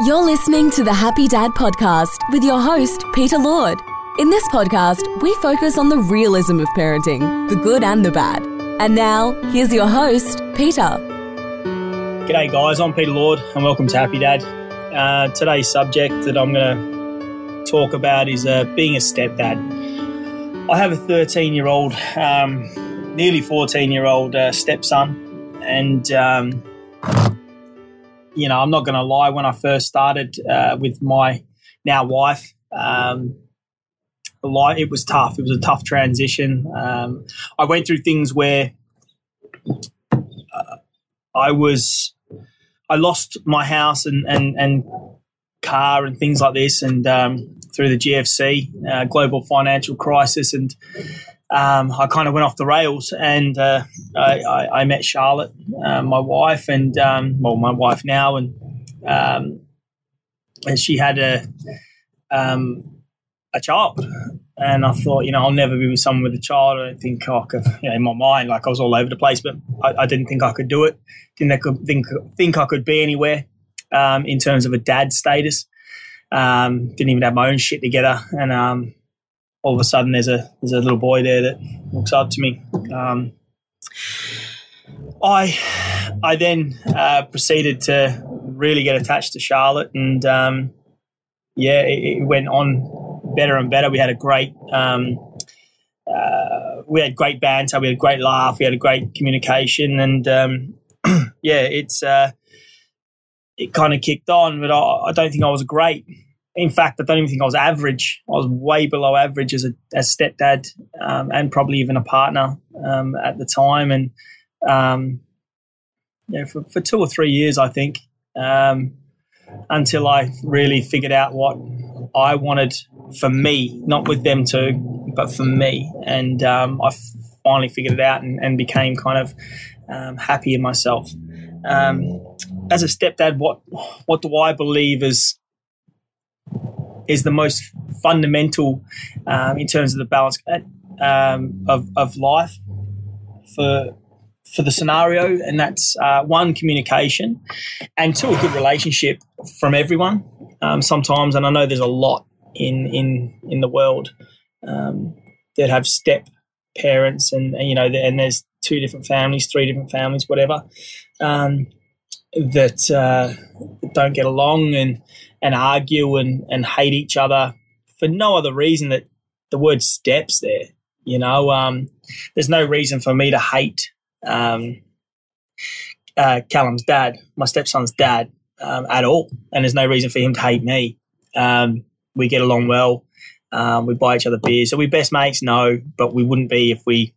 You're listening to the Happy Dad podcast with your host, Peter Lord. In this podcast, we focus on the realism of parenting, the good and the bad. And now, here's your host, Peter. G'day, guys. I'm Peter Lord, and welcome to Happy Dad. Uh, today's subject that I'm going to talk about is uh, being a stepdad. I have a 13 year old, um, nearly 14 year old uh, stepson, and um, you know, I'm not going to lie. When I first started uh, with my now wife, um, it was tough. It was a tough transition. Um, I went through things where uh, I was, I lost my house and and and car and things like this, and um, through the GFC, uh, global financial crisis, and um, I kind of went off the rails and uh, I, I, I, met Charlotte, uh, my wife, and um, well, my wife now, and um, and she had a um, a child, and I thought, you know, I'll never be with someone with a child. I don't think I could, you know, in my mind, like I was all over the place, but I, I didn't think I could do it. Didn't I could think think I could be anywhere um, in terms of a dad status. Didn't even have my own shit together, and all of a sudden there's a there's a little boy there that looks up to me. Um, I I then uh, proceeded to really get attached to Charlotte, and um, yeah, it, it, went on better and better. We had a great um, uh, we had great banter, we had a great laugh, we had a great communication, and um, yeah, it's uh, it kind of kicked on. But I, I don't think I was great in fact, I don't even think I was average. I was way below average as a as stepdad um, and probably even a partner um, at the time. And um, yeah, for, for two or three years, I think, um, until I really figured out what I wanted for me, not with them too, but for me. And um, I finally figured it out and, and became kind of um, happy in myself. as a stepdad, what what do I believe is is the most fundamental um, in terms of the balance um, of, of life for for the scenario, and that's uh, one communication, and two a good relationship from everyone. Um, sometimes, and I know there's a lot in in in the world um, that have step parents, and, and, you know, and there's two different families, three different families, whatever, um, that uh, don't get along, and and argue and, and hate each other for no other reason that the word steps there. You know, um, there's no reason for me to hate um, uh, Callum's dad, my stepson's dad, um, at all. And there's no reason for him to hate me. Um, we get along well. Um, we buy each other beers. So we best mates? No, but we wouldn't be if we,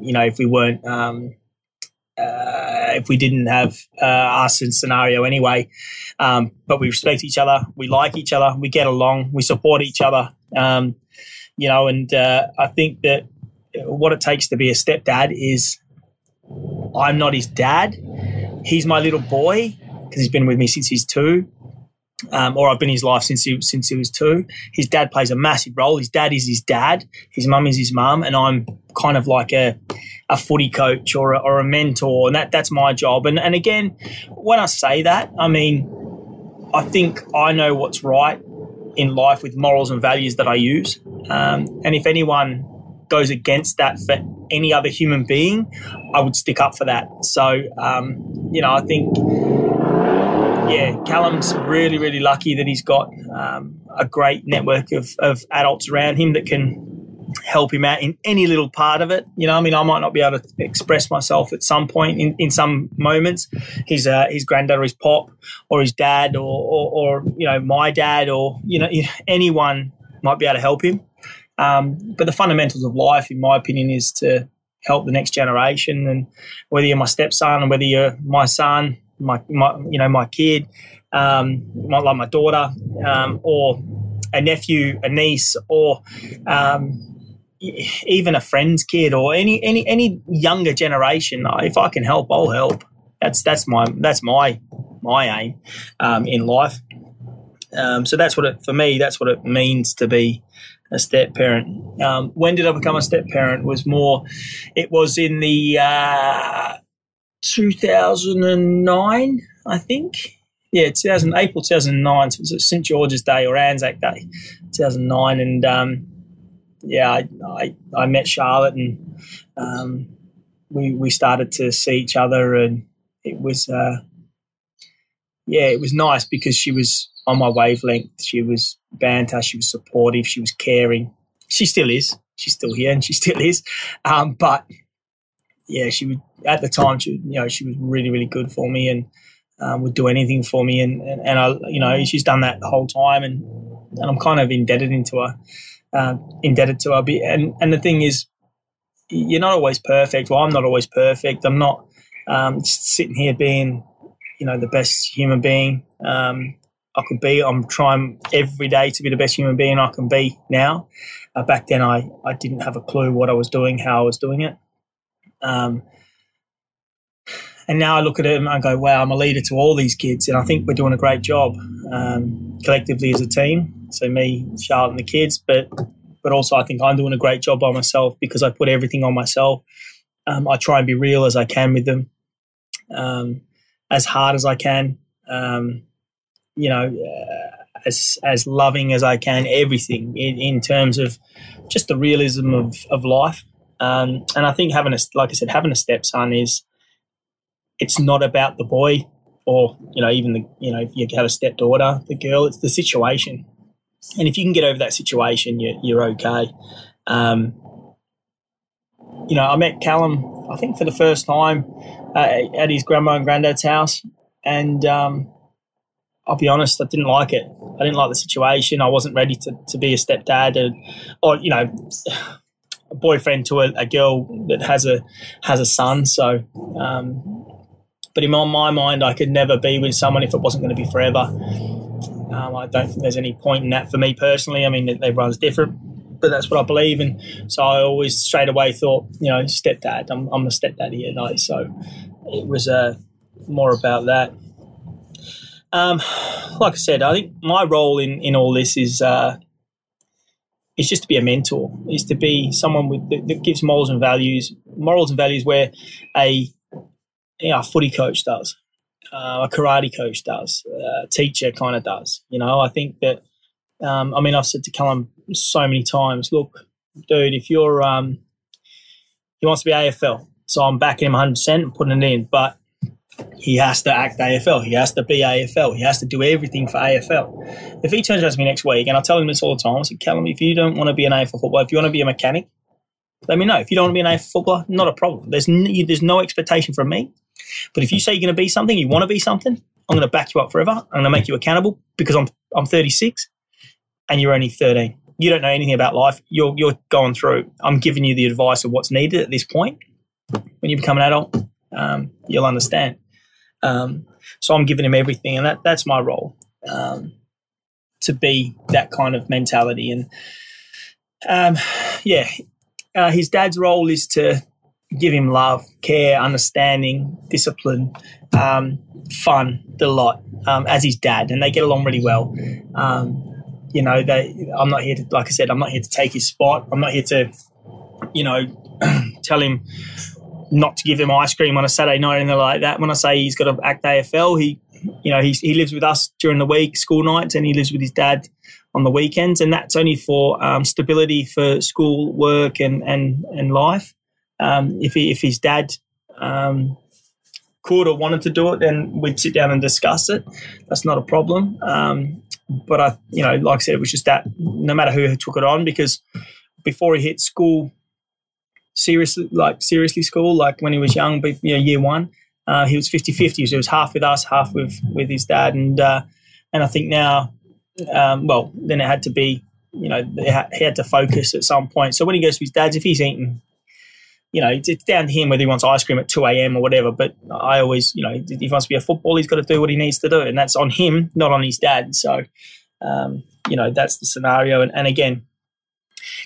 you know, if we weren't um, uh, if we didn't have uh, us in scenario anyway. Um, but we respect each other, we like each other, we get along, we support each other. Um, you know, and uh, I think that what it takes to be a stepdad is I'm not his dad. He's my little boy because he's been with me since he's two um, or I've been his life since he since he was two. His dad plays a massive role. His dad is his dad. His mum is his mum, and I'm kind of like a a footy coach or a, or a mentor, and that that's my job. And and again, when I say that, I mean I think I know what's right in life with morals and values that I use. Um, and if anyone goes against that for any other human being, I would stick up for that. So um, you know, I think yeah, Callum's really, really lucky that he's got um, a great network of, of adults around him that can help him out in any little part of it. You know, I mean, I might not be able to express myself at some point in, in some moments. His uh, his granddad or his pop or his dad or, or, or, you know my dad or you know anyone might be able to help him. Um, but the fundamentals of life, in my opinion, is to help the next generation. And whether you're my stepson and whether you're my son, my, my you know my kid, um, my, like my daughter, um, or a nephew, a niece, or um, even a friend's kid, or any any any younger generation. If I can help, I'll help. That's that's my that's my my aim um, in life. Um, so that's what it for me. That's what it means to be a step parent. Um, when did I become a step parent? Was more. It was in the uh, 2009, I think. yeah, 2000, April 2009. So it was St George's Day or Anzac Day, 2009, and um, yeah, I, I, I met Charlotte and um, we we started to see each other, and it was uh, yeah, it was nice because she was on my wavelength. She was banter, she was supportive, she was caring. She still is. She's still here, and she still is. Um, but yeah, she would at the time. She you know she was really really good for me and. Um, would do anything for me, and, and, and I, you know, she's done that the whole time, and and I'm kind of indebted into her, uh, indebted to her. And and the thing is, you're not always perfect. Well, I'm not always perfect. I'm not um, sitting here being, you know, the best human being um, I could be. I'm trying every day to be the best human being I can be now. Uh, back then, I, I didn't have a clue what I was doing, how I was doing it. Um, and now I look at it and go, wow, I'm a leader to all these kids. And I think we're doing a great job um, collectively as a team. So, me, Charlotte, and the kids. But but also I think I'm doing a great job by myself because I put everything on myself. Um, I try and be real as I can with them, um, as hard as I can. Um, you know, uh, as as loving as I can. Everything in, in terms of just the realism of of life. Um, and I think having a like I said, having a stepson is it's not about the boy or you know even the you know if you have a stepdaughter, the girl. It's the situation and if you can get over that situation, you're, you're okay. Um, you know, I met Callum, I think, for the first time uh, at his grandma and granddad's house. And um, I'll be honest, I didn't like it. I didn't like the situation. I wasn't ready to, to be a stepdad and, or, you know, a boyfriend to a, a girl that has a has a son. So, um, but in my, mind, I could never be with someone if it wasn't going to be forever. Um, I don't think there's any point in that for me personally. I mean, everyone's different, but that's what I believe. And so I always straight away thought, you know, stepdad. I'm, I'm a stepdad here, no. So it was uh, more about that. Um, like I said, I think my role in, in all this is uh, is just to be a mentor, is to be someone with that, that gives morals and values, morals and values where a you know, a footy coach does uh, a karate coach does, a teacher kind of does. You know, I think that, um, I mean, I've said to Callum so many times, look, dude, if you're, um, he wants to be AFL, so I'm backing him 100% and putting it in, but he has to act AFL. He has to be AFL. He has to do everything for AFL. If he turns around to me next week, and I tell him this all the time, I say, Callum, if you don't want to be an AFL footballer, if you want to be a mechanic, let me know. If you don't want to be an AFL footballer, not a problem. There's, n- there's no expectation from me. But if you say you're going to be something, you want to be something, I'm going to back you up forever. I'm going to make you accountable because I'm I'm 36 and you're only 13. You don't know anything about life. You're you're going through. I'm giving you the advice of what's needed at this point. When you become an adult, um, you'll understand. Um, so I'm giving him everything, and that that's my role um, to be that kind of mentality. And um, yeah, uh, his dad's role is to give him love, care, understanding, discipline, um, fun, delight um, as his dad, and they get along really well. Um, you know, they. I'm not here to, like I said, I'm not here to take his spot. I'm not here to, you know, tell him not to give him ice cream on a Saturday night or anything like that. When I say he's got to act AFL, he, you know, he he lives with us during the week, school nights, and he lives with his dad on the weekends, and that's only for um, stability for school work and and and life. Um, if he, if his dad um, could or wanted to do it, then we'd sit down and discuss it. That's not a problem. Um, but I, you know, like I said, it was just that no matter who took it on, because before he hit school, seriously, like seriously school, like when he was young, but you know, year one, uh, he was 50-50. So it was half with us, half with with his dad, and uh, and I think now, um, well, then it had to be, you know, he had to focus at some point. So when he goes to his dad's, if he's eating you know, it's, down to him whether he wants ice cream at 2 a.m. or whatever. But I always, you know, if he wants to be a football, he's got to do what he needs to do. And that's on him, not on his dad. So, um, you know, that's the scenario. And, and, again,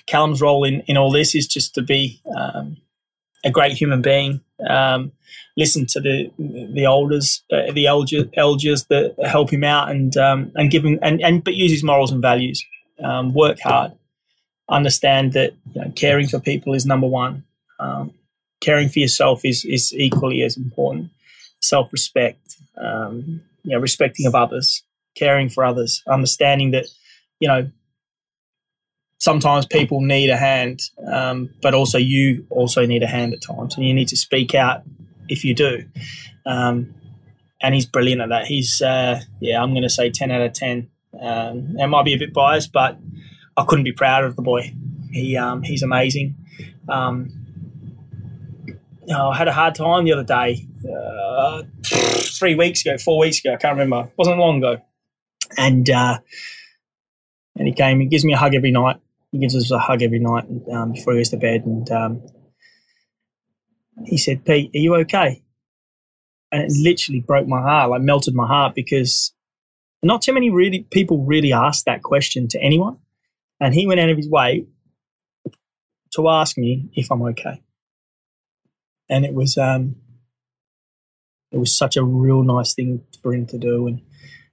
Callum's role in, in all this is just to be um, a great human being. Um, listen to the the elders, uh, the elders, elders that help him out, and um, and give him and, and but use his morals and values. Um, work hard, understand that you know, caring for people is number one um, caring for yourself is is equally as important. Self respect, um, you know, respecting of others, caring for others, understanding that, you know, sometimes people need a hand, um, but also you also need a hand at times, and you need to speak out if you do. Um, and he's brilliant at that. He's, uh, yeah, I'm going to say 10 out of 10. Um, it might be a bit biased, but I couldn't be prouder of the boy. He, um, he's amazing. Um, oh, I had a hard time the other day, uh, three weeks ago, four weeks ago. I can't remember. It wasn't long ago. And uh, and he came. He gives me a hug every night. He gives us a hug every night um, before he goes to bed. And um, he said, "Pete, are you okay?" And it literally broke my heart, like melted my heart, because not too many really people really ask that question to anyone. And he went out of his way to ask me if I'm okay. And it was um, it was such a real nice thing for him to do and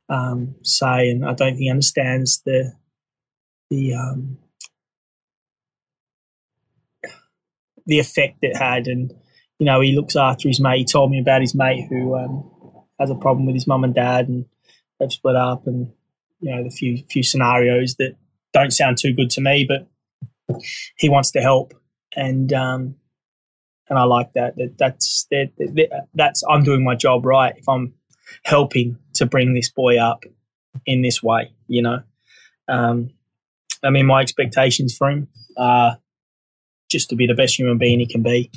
um, say. And I don't think he understands the the um, the effect it had. And you know, he looks after his mate. He told me about his mate who um, has a problem with his mum and dad, and they've split up. And you know, the few few scenarios that don't sound too good to me, but he wants to help, and um, and I like that. that that's that, that, that's I'm doing my job right if I'm helping to bring this boy up in this way. You know, um, I mean, my expectations for him are just to be the best human being he can be,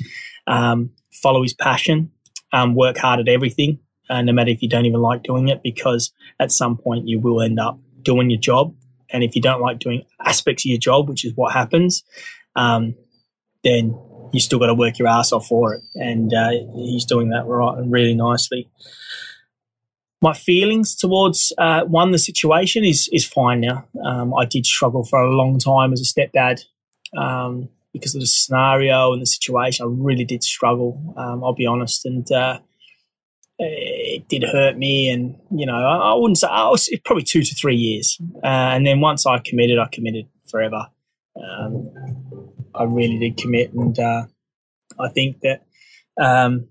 um, follow his passion, um, work hard at everything, uh, no matter if you don't even like doing it, because at some point you will end up doing your job. And if you don't like doing aspects of your job, which is what happens, um, then you still got to work your ass off for it. And uh, he's doing that right and really nicely. My feelings towards uh, one, the situation is is fine now. Um, I did struggle for a long time as a stepdad um, because of the scenario and the situation. I really did struggle. Um, I'll be honest, and uh, it did hurt me. And you know, I, I wouldn't say I was probably two to three years. Uh, and then once I committed, I committed forever. Um, I really did commit, and uh, I think that um,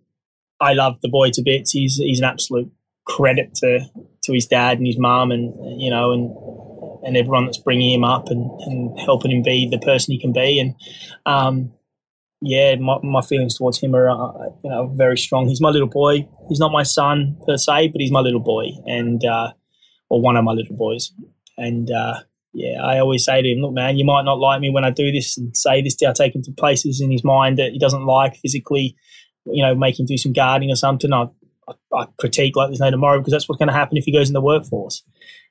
I love the boy to bits. He's he's an absolute credit to to his dad and his mum, and you know, and and everyone that's bringing him up and, and helping him be the person he can be. And um, yeah, my, my feelings towards him are uh, you know very strong. He's my little boy. He's not my son per se, but he's my little boy, and uh, or one of my little boys. And uh, yeah, I always say to him, look, man, you might not like me when I do this and say this. I take him to places in his mind that he doesn't like physically, you know, make him do some gardening or something. I, I, I critique like there's no tomorrow because that's what's going to happen if he goes in the workforce.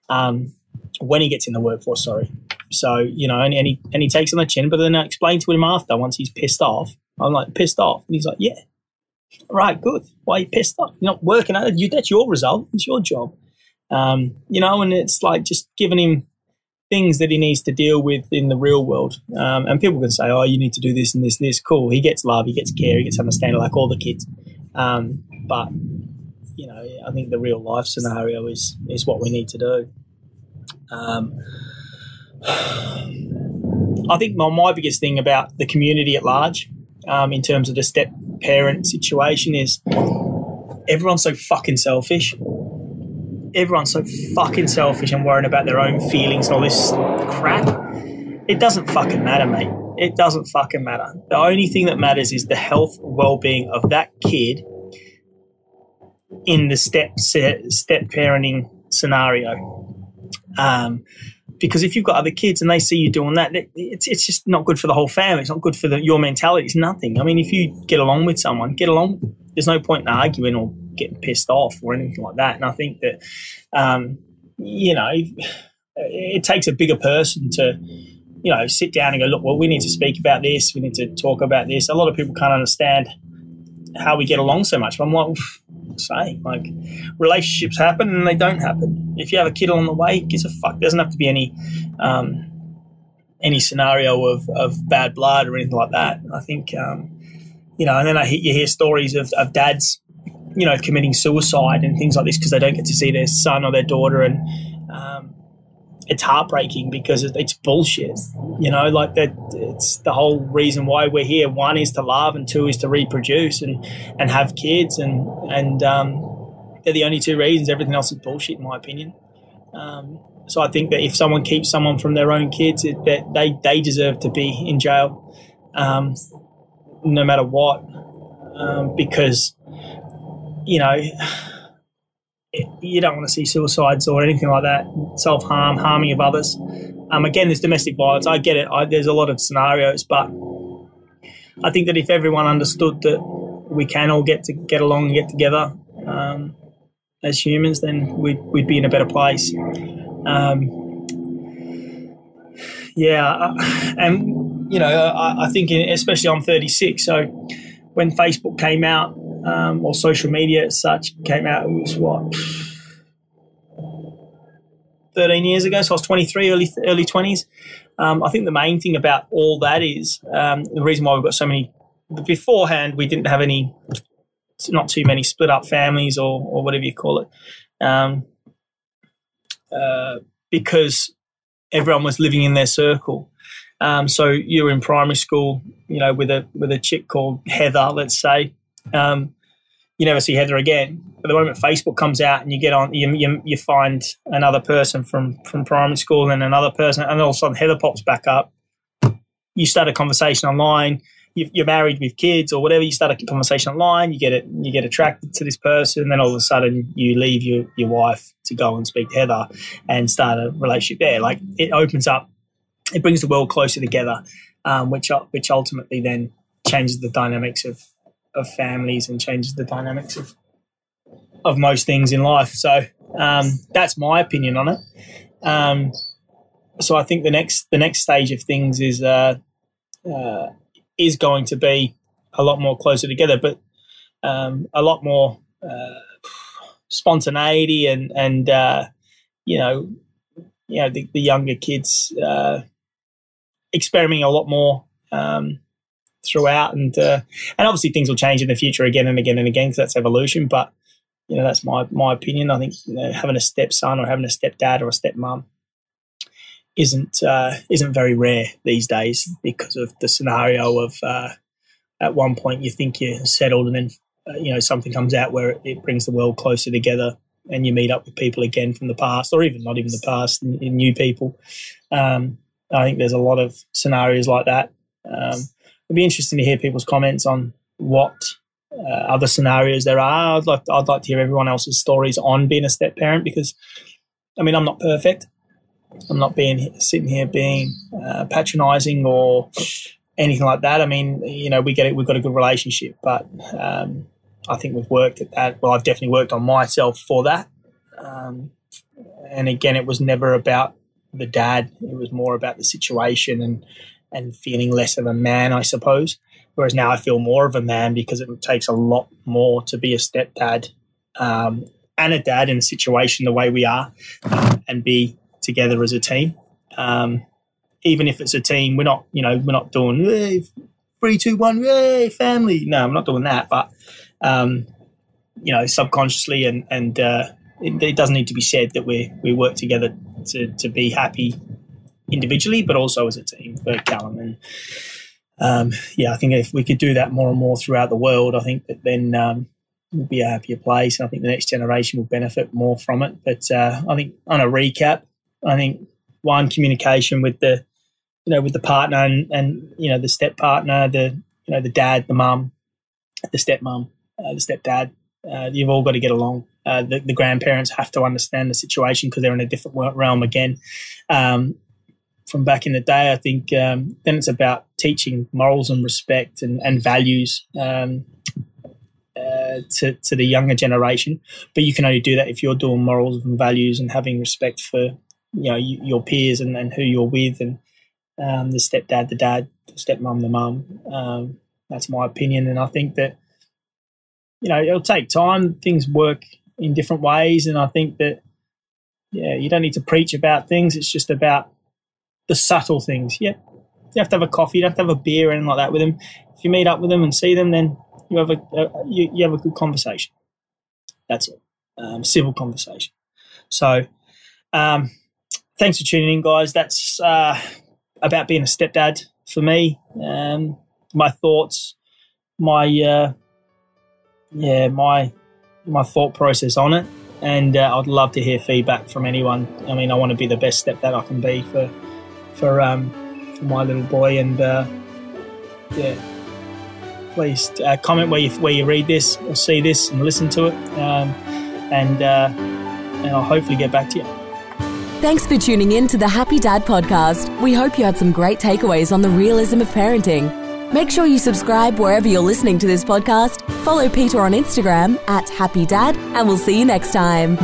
Um, when he gets in the workforce, sorry. So, you know, and, and, he, and he takes on the chin, but then I explain to him after once he's pissed off. I'm like, pissed off? And he's like, yeah. Right, good. Why are you pissed off? You're not working at it. You, that's your result. It's your job. Um, you know, and it's like just giving him things that he needs to deal with in the real world. Um, and people can say, "Oh, you need to do this and this and this." Cool. He gets love. He gets care. He gets understanding, like all the kids. Um, but you know, I think the real life scenario is is what we need to do. Um, I think my, my biggest thing about the community at large, um, in terms of the step parent situation, is everyone's so fucking selfish everyone's so fucking selfish and worrying about their own feelings and all this crap. It doesn't fucking matter, mate. It doesn't fucking matter. The only thing that matters is the health, well-being of that kid in the step step parenting scenario. Um, because if you've got other kids and they see you doing that, it's, it's just not good for the whole family. It's not good for the, your mentality. It's nothing. I mean, if you get along with someone, get along. There's no point in arguing or getting pissed off or anything like that. And I think that, um, you know, it takes a bigger person to, you know, sit down and go, look, well, we need to speak about this. We need to talk about this. A lot of people can't understand how we get along so much. But I'm like, saying like relationships happen and they don't happen. If you have a kid along the way, gives a fuck. There doesn't have to be any um, any scenario of, of bad blood or anything like that. I think um, you know, and then I you hear stories of, of dads you know, committing suicide and things like this because they don't get to see their son or their daughter, and um, it's heartbreaking because it's bullshit. You know, like that. It's the whole reason why we're here. One is to love, and two is to reproduce and and have kids, and and um, they're the only two reasons. Everything else is bullshit, in my opinion. Um, so I think that if someone keeps someone from their own kids, it, that they they deserve to be in jail, um, no matter what, um, because you know you don't want to see suicides or anything like that, self harm, harming of others. Um, again, there's domestic violence. I get it. I, there's a lot of scenarios, but I think that if everyone understood that we can all get to get along and get together um, as humans, then we'd, we'd be in a better place. Um, yeah, uh, and you know, I, I think, in, especially I'm 36, so when Facebook came out um, or social media as such came out, it was what 13 years ago. So I was 23, early early 20s. Um, I think the main thing about all that is um, the reason why we've got so many. Beforehand, we didn't have any, not too many split up families or or whatever you call it, um, uh, because everyone was living in their circle. Um, so you were in primary school, you know, with a with a chick called Heather, let's say. Um, you never see Heather again. But the moment Facebook comes out and you get on, you, you, you find another person from from primary school and another person, and all of a sudden Heather pops back up. You start a conversation online. You're married with kids or whatever. You start a conversation online. You get it. You get attracted to this person. Then all of a sudden you leave your your wife to go and speak to Heather and start a relationship there. Like it opens up. It brings the world closer together, um, which which ultimately then changes the dynamics of of families and changes the dynamics of of most things in life. So um, that's my opinion on it. Um, so I think the next the next stage of things is uh, uh, is going to be a lot more closer together, but um, a lot more uh, spontaneity and and uh, you know you know the, the younger kids uh, experimenting a lot more um, throughout, and uh, and obviously things will change in the future again and again and again because that's evolution. But you know, that's my my opinion. I think you know, having a stepson or having a stepdad or a stepmom isn't uh, isn't very rare these days because of the scenario of uh, at one point you think you're settled and then uh, you know something comes out where it, it, brings the world closer together and you meet up with people again from the past or even not even the past and new people. Um, I think there's a lot of scenarios like that. Um, it'd be interesting to hear people's comments on what uh, other scenarios there are. I'd like I'd like to hear everyone else's stories on being a step parent because, I mean, I'm not perfect. I'm not being sitting here being uh, patronising or anything like that. I mean, you know, we get it. We've got a good relationship, but um, I think we've worked at that. Well, I've definitely worked on myself for that. Um, and again, it was never about the dad. It was more about the situation and and feeling less of a man, I suppose. Whereas now I feel more of a man because it takes a lot more to be a stepdad um, and a dad in a situation the way we are uh, and be together as a team. Um, even if it's a team, we're not, you know, we're not doing hey, three, two, one, hey, family. No, I'm not doing that. But um, you know, subconsciously and and uh, it, it, doesn't need to be said that we we work together to to be happy individually, but also as a team for Callum. And um, yeah, I think if we could do that more and more throughout the world, I think that then um, we'll be a happier place. And I think the next generation will benefit more from it. But uh, I think on a recap, I think one communication with the you know with the partner and, and you know the step partner, the you know the dad, the mum, the stepmom, uh, the stepdad. Uh, you've all got to get along. Uh, the, the, grandparents have to understand the situation because they're in a different realm again. Um, from back in the day. I think um, then it's about teaching morals and respect and, and values um, uh, to, to the younger generation. But you can only do that if you're doing morals and values and having respect for you know you, your peers and, and who you're with and um, the stepdad, the dad, the stepmom, the mum. Um, that's my opinion, and I think that you know it'll take time. Things work in different ways, and I think that yeah, you don't need to preach about things. It's just about the subtle things. Yeah, you have to have a coffee, you have to have a beer and like that with them. If you meet up with them and see them, then you have a, a you, you, have a good conversation. That's it, um, civil conversation. So, um, thanks for tuning in, guys. That's uh, about being a stepdad for me. Um, my thoughts, my uh, yeah, my my thought process on it, and uh, I'd love to hear feedback from anyone. I mean, I want to be the best step that I can be for for um, for my little boy, and uh, yeah, please uh, comment where you where you read this or see this and listen to it, um, and uh, and I'll hopefully get back to you. Thanks for tuning in to the Happy Dad podcast. We hope you had some great takeaways on the realism of parenting. Make sure you subscribe wherever you're listening to this podcast. Follow Peter on Instagram at Happy Dad, and we'll see you next time.